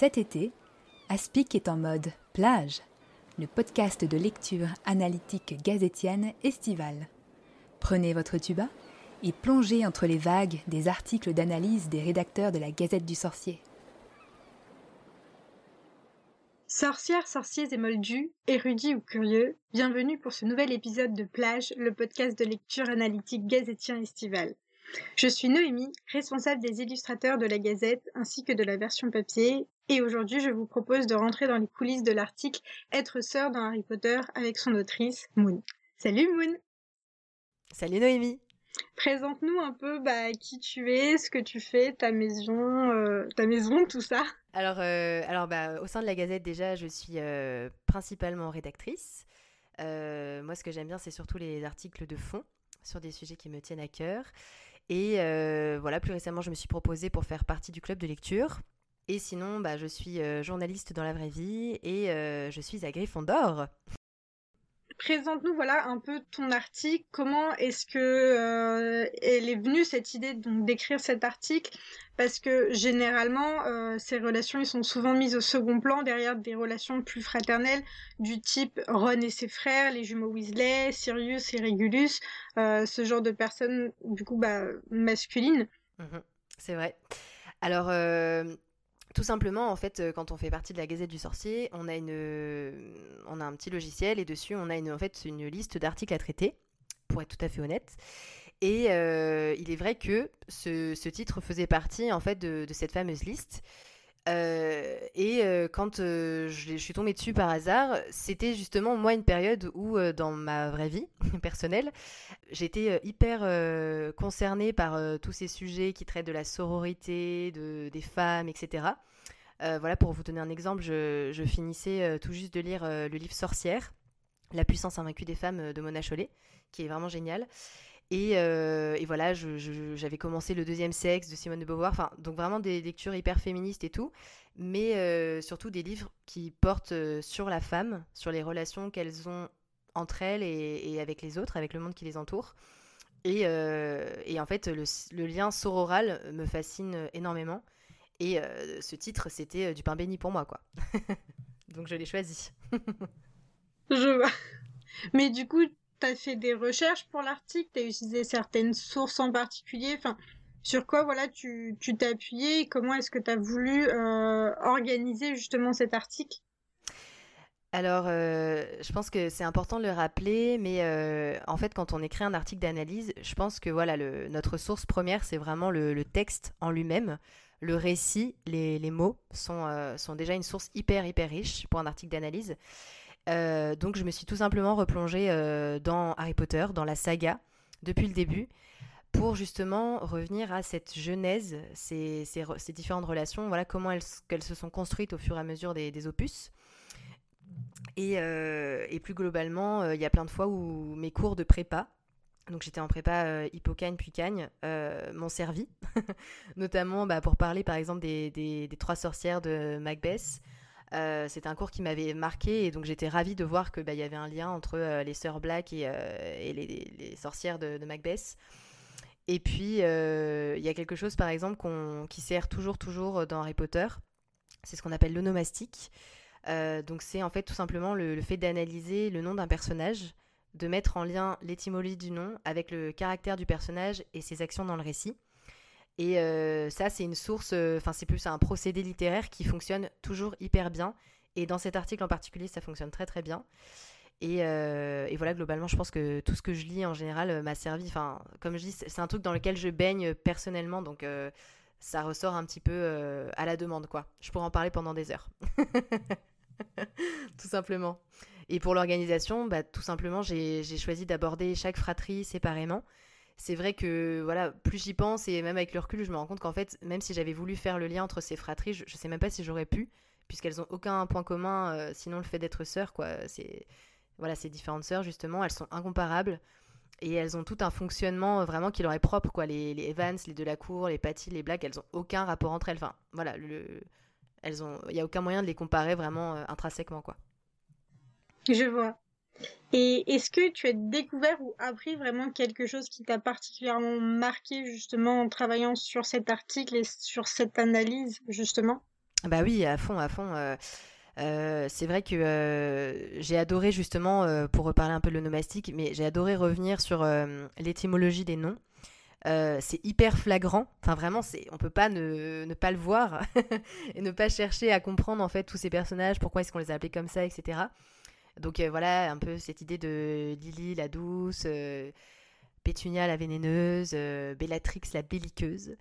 Cet été, Aspic est en mode plage, le podcast de lecture analytique gazétienne estivale. Prenez votre tuba et plongez entre les vagues des articles d'analyse des rédacteurs de la Gazette du Sorcier. Sorcières, sorciers et moldus, érudits ou curieux, bienvenue pour ce nouvel épisode de Plage, le podcast de lecture analytique gazetien estival. Je suis Noémie, responsable des illustrateurs de la Gazette ainsi que de la version papier, et aujourd'hui je vous propose de rentrer dans les coulisses de l'article Être sœur dans Harry Potter avec son autrice, Moon. Salut Moon Salut Noémie Présente-nous un peu bah, qui tu es, ce que tu fais, ta maison, euh, ta maison, tout ça. Alors, euh, alors bah, au sein de la Gazette déjà, je suis euh, principalement rédactrice. moi, ce que j'aime bien, c'est surtout les articles de fond sur des sujets qui me tiennent à cœur. Et voilà, plus récemment, je me suis proposée pour faire partie du club de lecture. Et sinon, bah, je suis euh, journaliste dans la vraie vie et euh, je suis à Gryffondor. Présente-nous voilà un peu ton article. Comment est-ce que elle est venue cette idée d'écrire cet article? Parce que généralement euh, ces relations ils sont souvent mises au second plan derrière des relations plus fraternelles du type Ron et ses frères, les jumeaux Weasley, Sirius et Regulus, euh, ce genre de personnes du coup bah, masculines. Mhm, c'est vrai. Alors euh, tout simplement, en fait, quand on fait partie de la Gazette du Sorcier, on a une, on a un petit logiciel et dessus on a une, en fait, une liste d'articles à traiter, pour être tout à fait honnête. Et euh, il est vrai que ce, titre faisait partie en fait de, cette fameuse liste. Euh, et euh, quand je, suis tombée dessus par hasard, c'était justement moi une période où dans ma vraie vie personnelle, j'étais hyper concernée par tous ces sujets qui traitent de la sororité, de, des femmes, etc. voilà, pour vous donner un exemple, je, je finissais tout juste de lire le livre Sorcière, La puissance invaincue des femmes de Mona Chollet, qui est vraiment génial. Euh, et, voilà, j'avais commencé le deuxième sexe de Simone de Beauvoir, enfin, donc vraiment des lectures hyper féministes et tout, mais euh, surtout des livres qui portent euh, sur la femme, sur les relations qu'elles ont entre elles et, avec les autres, avec le monde qui les entoure. Et, en fait, le, lien sororal me fascine énormément. Et ce titre, c'était du pain béni pour moi, quoi. donc je l'ai choisi. je vois. Mais du coup, tu fait des recherches pour l'article, tu as utilisé certaines sources en particulier, enfin, sur quoi voilà tu t'es appuyé, comment est-ce que tu as voulu euh, organiser justement cet article? Alors, euh, je pense que c'est important de le rappeler, mais euh, en fait, quand on écrit un article d'analyse, je pense que voilà, notre source première, c'est vraiment le, texte en lui-même. Le récit, les, les mots sont, sont déjà une source hyper, hyper riche pour un article d'analyse. Euh, donc je me suis tout simplement replongée euh, dans Harry Potter, dans la saga, depuis le début, pour justement revenir à cette genèse, ces, différentes relations, voilà comment elles, se sont construites au fur et à mesure des, opus. Et, euh, et, plus globalement, il y a plein de fois où mes cours de prépa, donc j'étais en prépa Hippocagne puis Cagne, m'ont servi, notamment bah, pour parler par exemple des, des trois sorcières de Macbeth, euh, c'était un cours qui m'avait marqué et donc j'étais ravie de voir qu'il bah, y avait un lien entre euh, les sœurs Black et, euh, les, sorcières de, Macbeth. Et puis, il y a quelque chose, par exemple, qui sert toujours, toujours dans Harry Potter. C'est ce qu'on appelle l'onomastique. donc, c'est en fait tout simplement le fait d'analyser le nom d'un personnage, de mettre en lien l'étymologie du nom avec le caractère du personnage et ses actions dans le récit. Et euh, ça, c'est une source, euh, enfin, c'est plus un procédé littéraire qui fonctionne toujours hyper bien. Et dans cet article en particulier, ça fonctionne très très bien. Et, euh, voilà, globalement, je pense que tout ce que je lis en général m'a servi. Enfin, comme je dis, c'est un truc dans lequel je baigne personnellement, donc ça ressort un petit peu à la demande, quoi. Je pourrais en parler pendant des heures. tout simplement. Et pour l'organisation, bah, tout simplement, j'ai choisi d'aborder chaque fratrie séparément c'est vrai que voilà, plus j'y pense et même avec le recul, je me rends compte qu'en fait, même si j'avais voulu faire le lien entre ces fratries, je, ne sais même pas si j'aurais pu, puisqu'elles ont aucun point commun, euh, sinon le fait d'être sœurs, quoi. C'est voilà, ces différentes sœurs justement, elles sont incomparables et elles ont tout un fonctionnement euh, vraiment qui leur est propre, quoi. Les, Evans, les Delacour, les Patty, les Black, elles ont aucun rapport entre elles. Enfin, voilà, le, elles ont, il y a aucun moyen de les comparer vraiment euh, intrinsèquement, quoi. Je vois. Et est-ce que tu as découvert ou appris vraiment quelque chose qui t'a particulièrement marqué justement en travaillant sur cet article et sur cette analyse justement? Bah oui, à fond, à fond. c'est vrai que j'ai adoré justement, pour reparler un peu de l'onomastique, mais j'ai adoré revenir sur l'étymologie des noms. c'est hyper flagrant. Enfin, vraiment, c'est, on peut pas ne pas le voir et ne pas chercher à comprendre en fait tous ces personnages, pourquoi est-ce qu'on les a appelés comme ça, etc. Donc voilà, un peu cette idée de Lily la douce, Pétunia la vénéneuse, euh, Bellatrix la belliqueuse.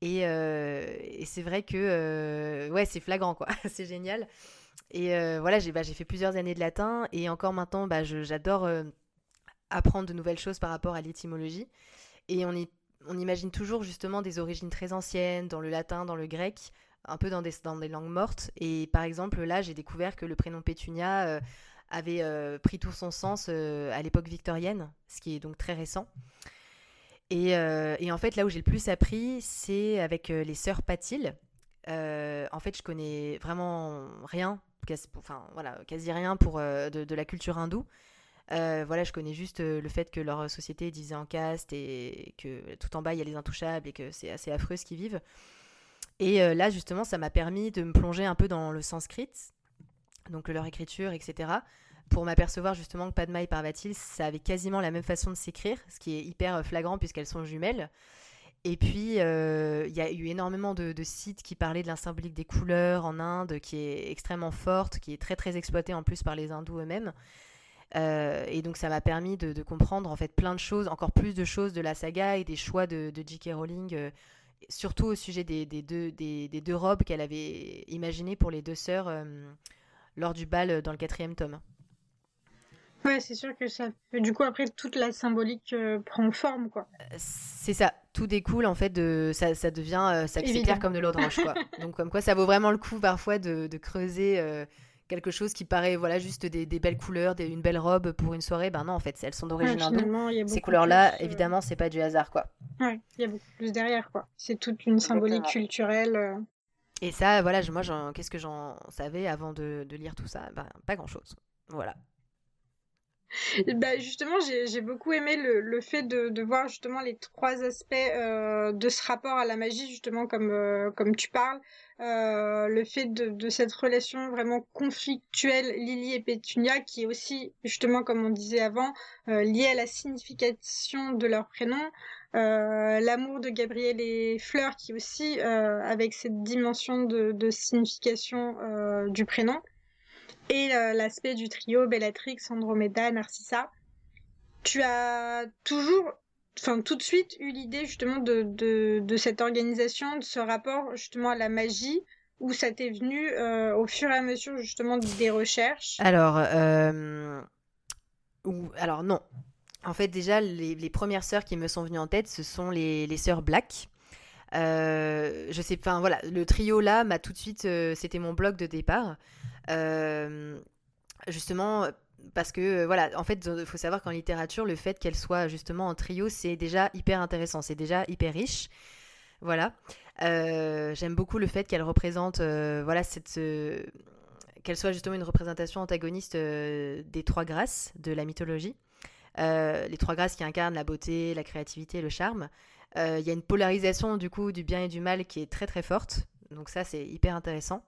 Et, euh, c'est vrai que euh, ouais, c'est flagrant, quoi. c'est génial. Et voilà, j'ai bah, fait plusieurs années de latin et encore maintenant, bah, j'adore apprendre de nouvelles choses par rapport à l'étymologie. Et on, on imagine toujours justement des origines très anciennes dans le latin, dans le grec, un peu dans des, dans des langues mortes. Et par exemple, là, j'ai découvert que le prénom Pétunia avait euh, pris tout son sens euh, à l'époque victorienne, ce qui est donc très récent. Et, euh, et en fait, là où j'ai le plus appris, c'est avec les sœurs Patil. en fait, je connais vraiment rien, quasi, enfin voilà, quasi rien pour de, de, la culture hindoue. voilà, je connais juste le fait que leur société est divisée en castes et que tout en bas il y a les intouchables et que c'est assez affreux ce qu'ils vivent. Et là, justement, ça m'a permis de me plonger un peu dans le sanskrit, donc leur écriture, etc pour m'apercevoir justement que Padma et Parvati, ça avait quasiment la même façon de s'écrire, ce qui est hyper euh, flagrant puisqu'elles sont jumelles. Et puis, euh, il y a eu énormément de, sites qui parlaient de la symbolique des couleurs en Inde, qui est extrêmement forte, qui est très très exploitée en plus par les hindous eux-mêmes. Euh, et donc, ça m'a permis de, comprendre en fait plein de choses, encore plus de choses de la saga et des choix de, J.K. Rowling, surtout au sujet des, deux, des, deux, robes qu'elle avait imaginées pour les deux sœurs lors du bal dans le quatrième tome. Ouais, c'est sûr que ça Du coup, après, toute la symbolique euh, prend forme, quoi. Euh, c'est ça. Tout découle, en fait, de... ça, ça devient... Euh, ça s'éclaire comme de l'eau de roche, quoi. Donc, comme quoi, ça vaut vraiment le coup, parfois, de, de creuser quelque chose qui paraît, voilà, juste des, des belles couleurs, des... une belle robe pour une soirée. Ben non, en fait, elles sont d'origine ouais, Ces couleurs-là, évidemment, c'est pas du hasard, quoi. Ouais, il y a beaucoup plus derrière, quoi. C'est toute une symbolique culturelle. Et ça, voilà, moi, qu'est-ce que j'en savais avant de, lire tout ça? Ben, Pas grand-chose. Voilà. bah justement, j'ai beaucoup aimé le, fait de, voir justement les trois aspects euh, de ce rapport à la magie, justement comme euh, comme tu parles, euh, le fait de, de, cette relation vraiment conflictuelle Lily et Pétunia, qui est aussi justement comme on disait avant liée à la signification de leur prénom, l'amour de Gabriel et Fleur, qui aussi avec cette dimension de, signification du prénom et euh, l'aspect du trio Bellatrix, Andromeda, Narcissa. Tu as toujours, enfin tout de suite, eu l'idée justement de, cette organisation, de ce rapport justement à la magie, où ça t'est venu euh, au fur et à mesure justement des recherches? Alors, euh... alors non. En fait, déjà, les, premières sœurs qui me sont venues en tête, ce sont les, les sœurs Black. Euh, je sais, enfin voilà, le trio là m'a tout de suite, euh, c'était mon blog de départ. Euh, justement, parce que voilà, en fait, il faut savoir qu'en littérature, le fait qu'elle soit justement en trio, c'est déjà hyper intéressant, c'est déjà hyper riche. Voilà. J'aime beaucoup le fait qu'elle représente, voilà, cette qu'elle soit justement une représentation antagoniste des trois grâces de la mythologie. Les trois grâces qui incarnent la beauté, la créativité et le charme. Euh, il y a une polarisation du coup du bien et du mal qui est très très forte. Donc ça c'est hyper intéressant.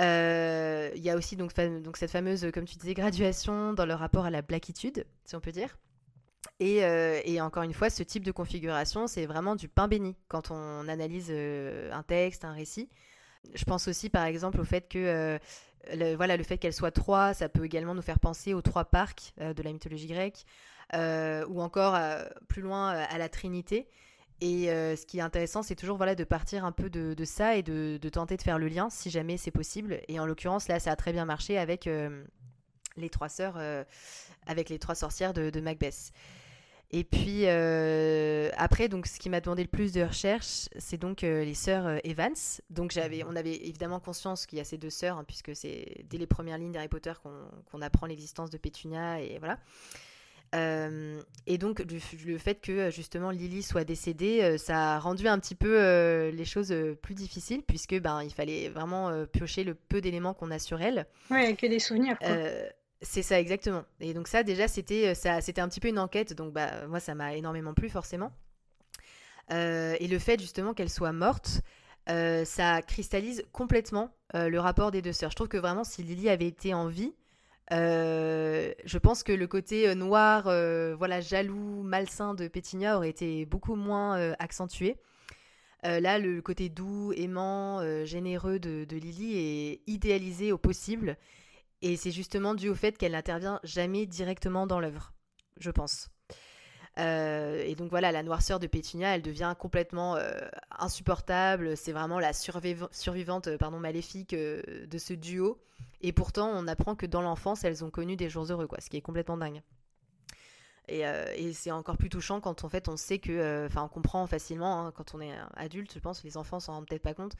Euh, il y a aussi donc, cette fameuse, comme tu disais, graduation dans le rapport à la blackitude, si on peut dire. Et, euh, et, encore une fois, ce type de configuration, c'est vraiment du pain béni quand on analyse un texte, un récit. Je pense aussi, par exemple, au fait que le, voilà, le fait qu'elle soit trois, ça peut également nous faire penser aux trois parcs de la mythologie grecque. Euh, ou encore euh, plus loin euh, à la Trinité. Et ce qui est intéressant, c'est toujours voilà, de partir un peu de, ça et de, tenter de faire le lien si jamais c'est possible. Et en l'occurrence, là, ça a très bien marché avec les trois sœurs, avec les trois sorcières de, Macbeth. Et puis après, donc ce qui m'a demandé le plus de recherche, c'est donc les sœurs Evans. Donc j'avais, on avait évidemment conscience qu'il y a ces deux sœurs, hein, puisque c'est dès les premières lignes d'Harry Potter qu'on apprend l'existence de Pétunia et voilà. Euh, et donc le fait que justement Lily soit décédée, euh, ça a rendu un petit peu euh, les choses plus difficiles puisque ben il fallait vraiment piocher le peu d'éléments qu'on a sur elle. Ouais, que des souvenirs. C'est ça exactement. Et donc ça déjà c'était ça c'était un petit peu une enquête donc bah moi ça m'a énormément plu forcément. et le fait justement qu'elle soit morte, ça cristallise complètement le rapport des deux sœurs. Je trouve que vraiment, si Lily avait été en vie, je pense que le côté noir, voilà, jaloux, malsain de Pétinia aurait été beaucoup moins accentué. là, le côté doux, aimant, généreux de, de, Lily est idéalisé au possible. Et c'est justement dû au fait qu'elle n'intervient jamais directement dans l'œuvre, je pense. Euh, et donc voilà, la noirceur de Pétunia, elle devient complètement euh, insupportable. C'est vraiment la survivante euh, pardon, maléfique de ce duo. Et pourtant, on apprend que dans l'enfance, elles ont connu des jours heureux, quoi, ce qui est complètement dingue. Et, c'est encore plus touchant quand en fait on sait que, enfin, on comprend facilement hein, quand on est adulte, je pense, les enfants s'en rendent peut-être pas compte,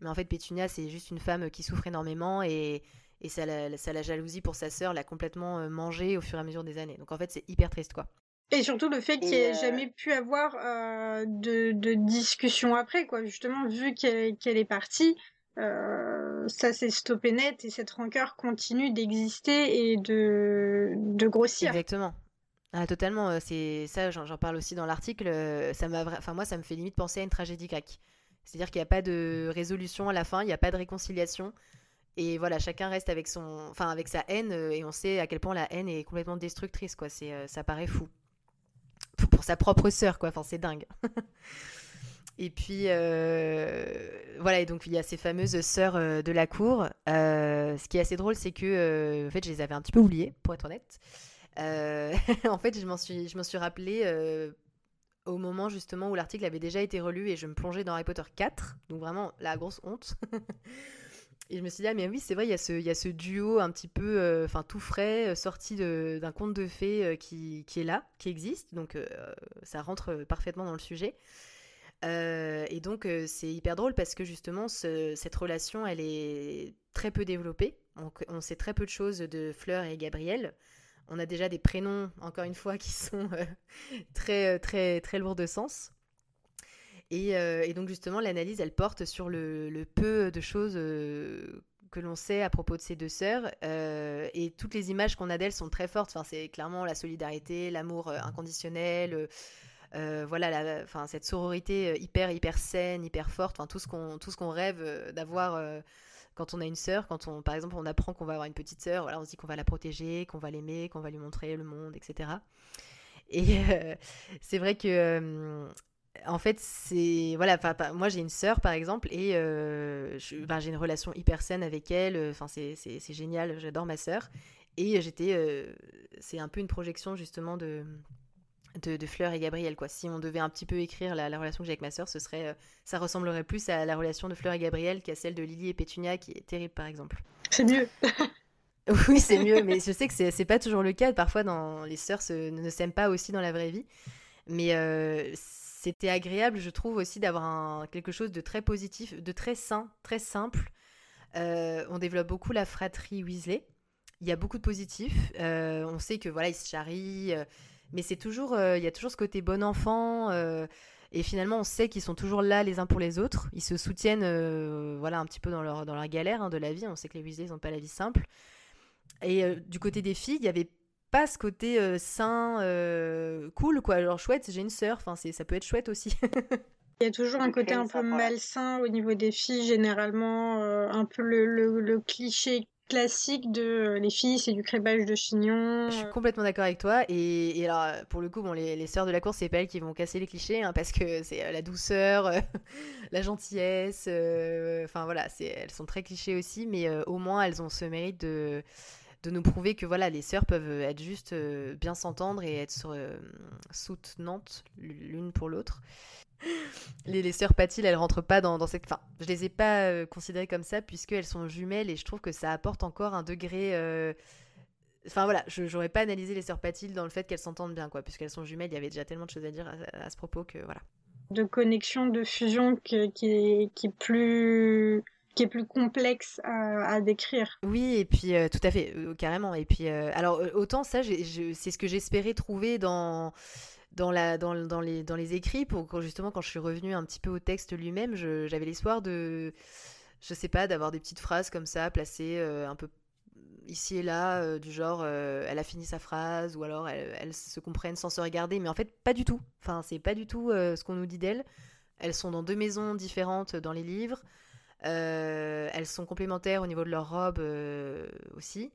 mais en fait Pétunia c'est juste une femme qui souffre énormément et, et ça, la, ça la jalousie pour sa sœur l'a complètement mangée au fur et à mesure des années. Donc en fait c'est hyper triste quoi. Et surtout le fait qu'il n'y ait jamais pu avoir euh, de, de, discussion après, quoi. Justement, vu qu'elle est partie, euh, ça s'est stoppé net et cette rancœur continue d'exister et de, de grossir. Exactement. Ah, totalement. Euh, c'est ça, j'en parle aussi dans l'article. Ça m'a, enfin moi, ça me fait limite penser à une tragédie grecque. C'est-à-dire qu'il n'y a pas de résolution à la fin, il n'y a pas de réconciliation. Et voilà, chacun reste avec son, enfin avec sa haine, et on sait à quel point la haine est complètement destructrice, quoi. C'est, ça paraît fou pour sa propre sœur, quoi. Enfin, c'est dingue. et puis, euh, voilà, et donc il y a ces fameuses sœurs euh, de la cour. Euh, ce qui est assez drôle, c'est que, en fait, je les avais un petit peu oubliées, pour être honnête. en fait, je m'en suis, je suis rappelé au moment justement où l'article avait déjà été relu et je me plongeais dans Harry Potter 4, donc vraiment la grosse honte. Et je me suis dit, ah, mais oui, c'est vrai, il y, a ce, duo un petit peu, euh, enfin, tout frais, euh, sorti d'un conte de fées euh, qui, qui, est là, qui existe. Donc, ça rentre parfaitement dans le sujet. et donc, c'est hyper drôle parce que justement, cette relation, elle est très peu développée. On, on, sait très peu de choses de Fleur et Gabriel. On a déjà des prénoms, encore une fois, qui sont très, très, très lourds de sens. Euh, et, donc justement, l'analyse, elle porte sur le, peu de choses euh, que l'on sait à propos de ces deux sœurs. Euh, et toutes les images qu'on a d'elles sont très fortes. Enfin, c'est clairement la solidarité, l'amour inconditionnel. voilà, enfin, cette sororité hyper, hyper saine, hyper forte. Enfin, tout ce qu'on, qu'on rêve d'avoir quand on a une sœur, quand on, par exemple, on apprend qu'on va avoir une petite sœur, on se dit qu'on va la protéger, qu'on va l'aimer, qu'on va lui montrer le monde, etc. Et c'est vrai que en fait, c'est voilà. Moi, j'ai une sœur, par exemple, et euh, ben, j'ai une relation hyper saine avec elle. Enfin, c'est génial. J'adore ma sœur. Et j'étais, euh, c'est un peu une projection justement de, de, Fleur et Gabriel. Quoi. Si on devait un petit peu écrire la, relation que j'ai avec ma sœur, ce serait, euh, ça ressemblerait plus à la relation de Fleur et Gabriel qu'à celle de Lily et Pétunia, qui est terrible, par exemple. C'est mieux. oui, c'est mieux, mais je sais que c'est pas toujours le cas. Parfois, dans les sœurs ne s'aiment pas aussi dans la vraie vie. Mais c'était agréable, je trouve aussi, d'avoir quelque chose de très positif, de très sain, très simple. Euh, on développe beaucoup la fratrie Weasley. Il y a beaucoup de positifs. Euh, on sait que voilà, ils se charrient, euh, mais c'est toujours, il y a toujours ce côté bon enfant. et finalement, on sait qu'ils sont toujours là les uns pour les autres. Ils se soutiennent, voilà, un petit peu dans leur dans leur galère hein, de la vie. On sait que les Weasley n'ont pas la vie simple. Et du côté des filles, il y avait pas ce côté euh, sain, euh, cool, quoi. Alors chouette, j'ai une sœur, enfin, ça peut être chouette aussi. Il y a toujours un côté un peu malsain au niveau des filles, généralement, euh, un peu le, cliché classique de les filles, c'est du crébage de chignon. Je suis complètement d'accord avec toi. Et, alors, pour le coup, bon, les, les sœurs de la course, c'est pas elles qui vont casser les clichés, hein, parce que c'est la douceur, la gentillesse. Enfin voilà, elles sont très clichés aussi, mais au moins elles ont ce mérite de de nous prouver que voilà, les sœurs peuvent être juste euh, bien s'entendre et être euh, soutenantes l'une pour l'autre. Les, les sœurs Patil, elles rentrent pas dans, cette. Enfin, je les ai pas euh, considérées comme ça puisqu'elles sont jumelles et je trouve que ça apporte encore un degré. Enfin voilà, je n'aurais pas analysé les sœurs Patil dans le fait qu'elles s'entendent bien, quoi, puisqu'elles sont jumelles. Il y avait déjà tellement de choses à dire à, ce propos que voilà. De connexion, de fusion qui, qui est plus qui est plus complexe à, décrire. Oui, et puis euh, tout à fait, euh, carrément. Et puis, euh, alors autant ça, c'est ce que j'espérais trouver dans dans, les, écrits, pour justement quand je suis revenue un petit peu au texte lui-même, j'avais l'espoir de, je sais pas, d'avoir des petites phrases comme ça, placées un peu ici et là, du genre elle a fini sa phrase, ou alors elles elle se comprennent sans se regarder, mais en fait pas du tout. Enfin, c'est pas du tout ce qu'on nous dit d'elle. elles sont dans deux maisons différentes dans les livres. Elles sont complémentaires au niveau de leur robe aussi.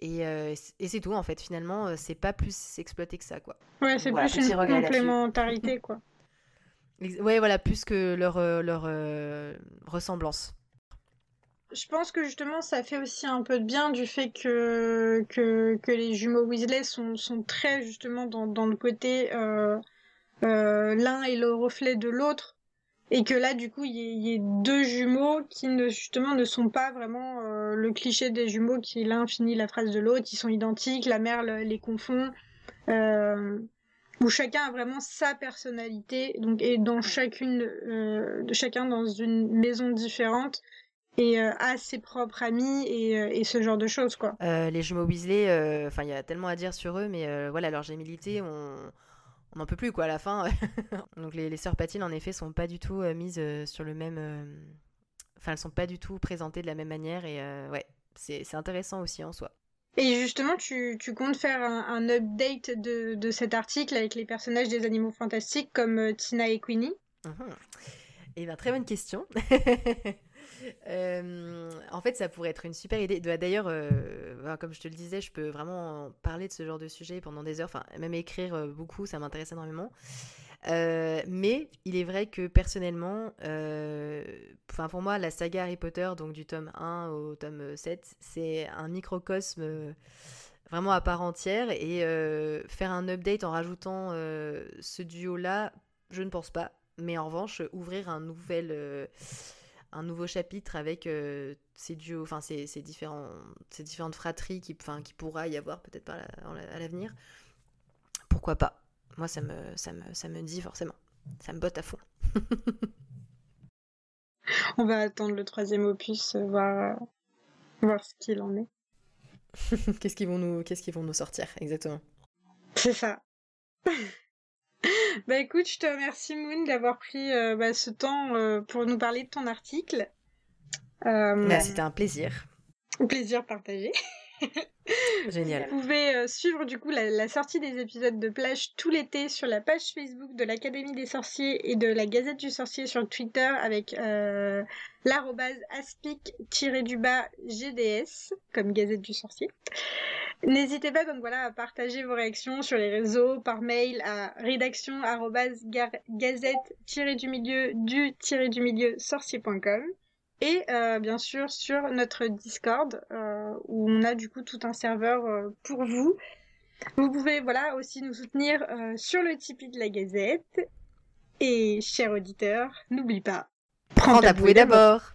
Et, et c'est tout en fait. Finalement, c'est pas plus exploité que ça, quoi. Ouais, c'est plus une complémentarité, quoi. Ouais, voilà, plus que leur, leur ressemblance je pense que justement, ça fait aussi un peu de bien du fait que, que, que les jumeaux Weasley sont, sont très justement dans, dans le côté euh, euh, l'un est le reflet de l'autre. Et que là, du coup, il y, ait deux jumeaux qui ne, justement ne sont pas vraiment euh, le cliché des jumeaux qui l'un finit la phrase de l'autre, ils sont identiques, la mère les confond, où chacun a vraiment sa personnalité, donc et dans chacune, de chacun dans une maison différente, et euh, à ses propres amis et, euh, et, ce genre de choses quoi. Euh, les jumeaux Weasley, enfin il y a tellement à dire sur eux, mais voilà leur gémilité, on on n'en peut plus quoi à la fin. Donc les, les sœurs Patine en effet sont pas du tout mises sur le même, enfin elles sont pas du tout présentées de la même manière et ouais c'est intéressant aussi en soi. Et justement, tu, tu comptes faire un, un update de, de, cet article avec les personnages des animaux fantastiques comme Tina et Queenie? Mmh. Eh bien, très bonne question. Euh, en fait, ça pourrait être une super idée. Bah, d'ailleurs, euh, comme je te le disais, je peux vraiment parler de ce genre de sujet pendant des heures, enfin, même écrire euh, beaucoup, ça m'intéresse énormément. mais il est vrai que personnellement, enfin pour moi, la saga Harry Potter, donc du tome 1 au tome 7, c'est un microcosme vraiment à part entière. Et faire un update en rajoutant ce duo-là, je ne pense pas. Mais en revanche, ouvrir un nouvel un nouveau chapitre avec euh, ces duos, enfin ces, différents, ces différentes fratries qui, enfin, qui pourra y avoir peut-être à l'avenir. Pourquoi pas? Moi, ça me, ça, me, ça me dit forcément. Ça me botte à fond. On va attendre le troisième opus, euh, voir, euh, voir ce qu'il en est. qu'est-ce qu'ils vont nous, qu'est-ce qu'ils vont nous sortir exactement? C'est ça. bah écoute, je te remercie Moon d'avoir pris euh, bah, ce temps euh, pour nous parler de ton article. Euh, bah, c'était un plaisir. Un plaisir partagé. Génial. Vous pouvez suivre du coup la, sortie des épisodes de plage tout l'été sur la page Facebook de l'Académie des sorciers et de la Gazette du sorcier sur Twitter avec euh, l'arrobase aspic-du-bas GDS comme Gazette du sorcier. N'hésitez pas donc voilà à partager vos réactions sur les réseaux, par mail à rédaction gazette du milieu du du milieu sorcier.com et euh, bien sûr sur notre Discord euh, où on a du coup tout un serveur euh, pour vous. Vous pouvez voilà aussi nous soutenir sur le Tipeee de la Gazette et chers auditeurs, n'oublie pas, prends ta bouée d'abord.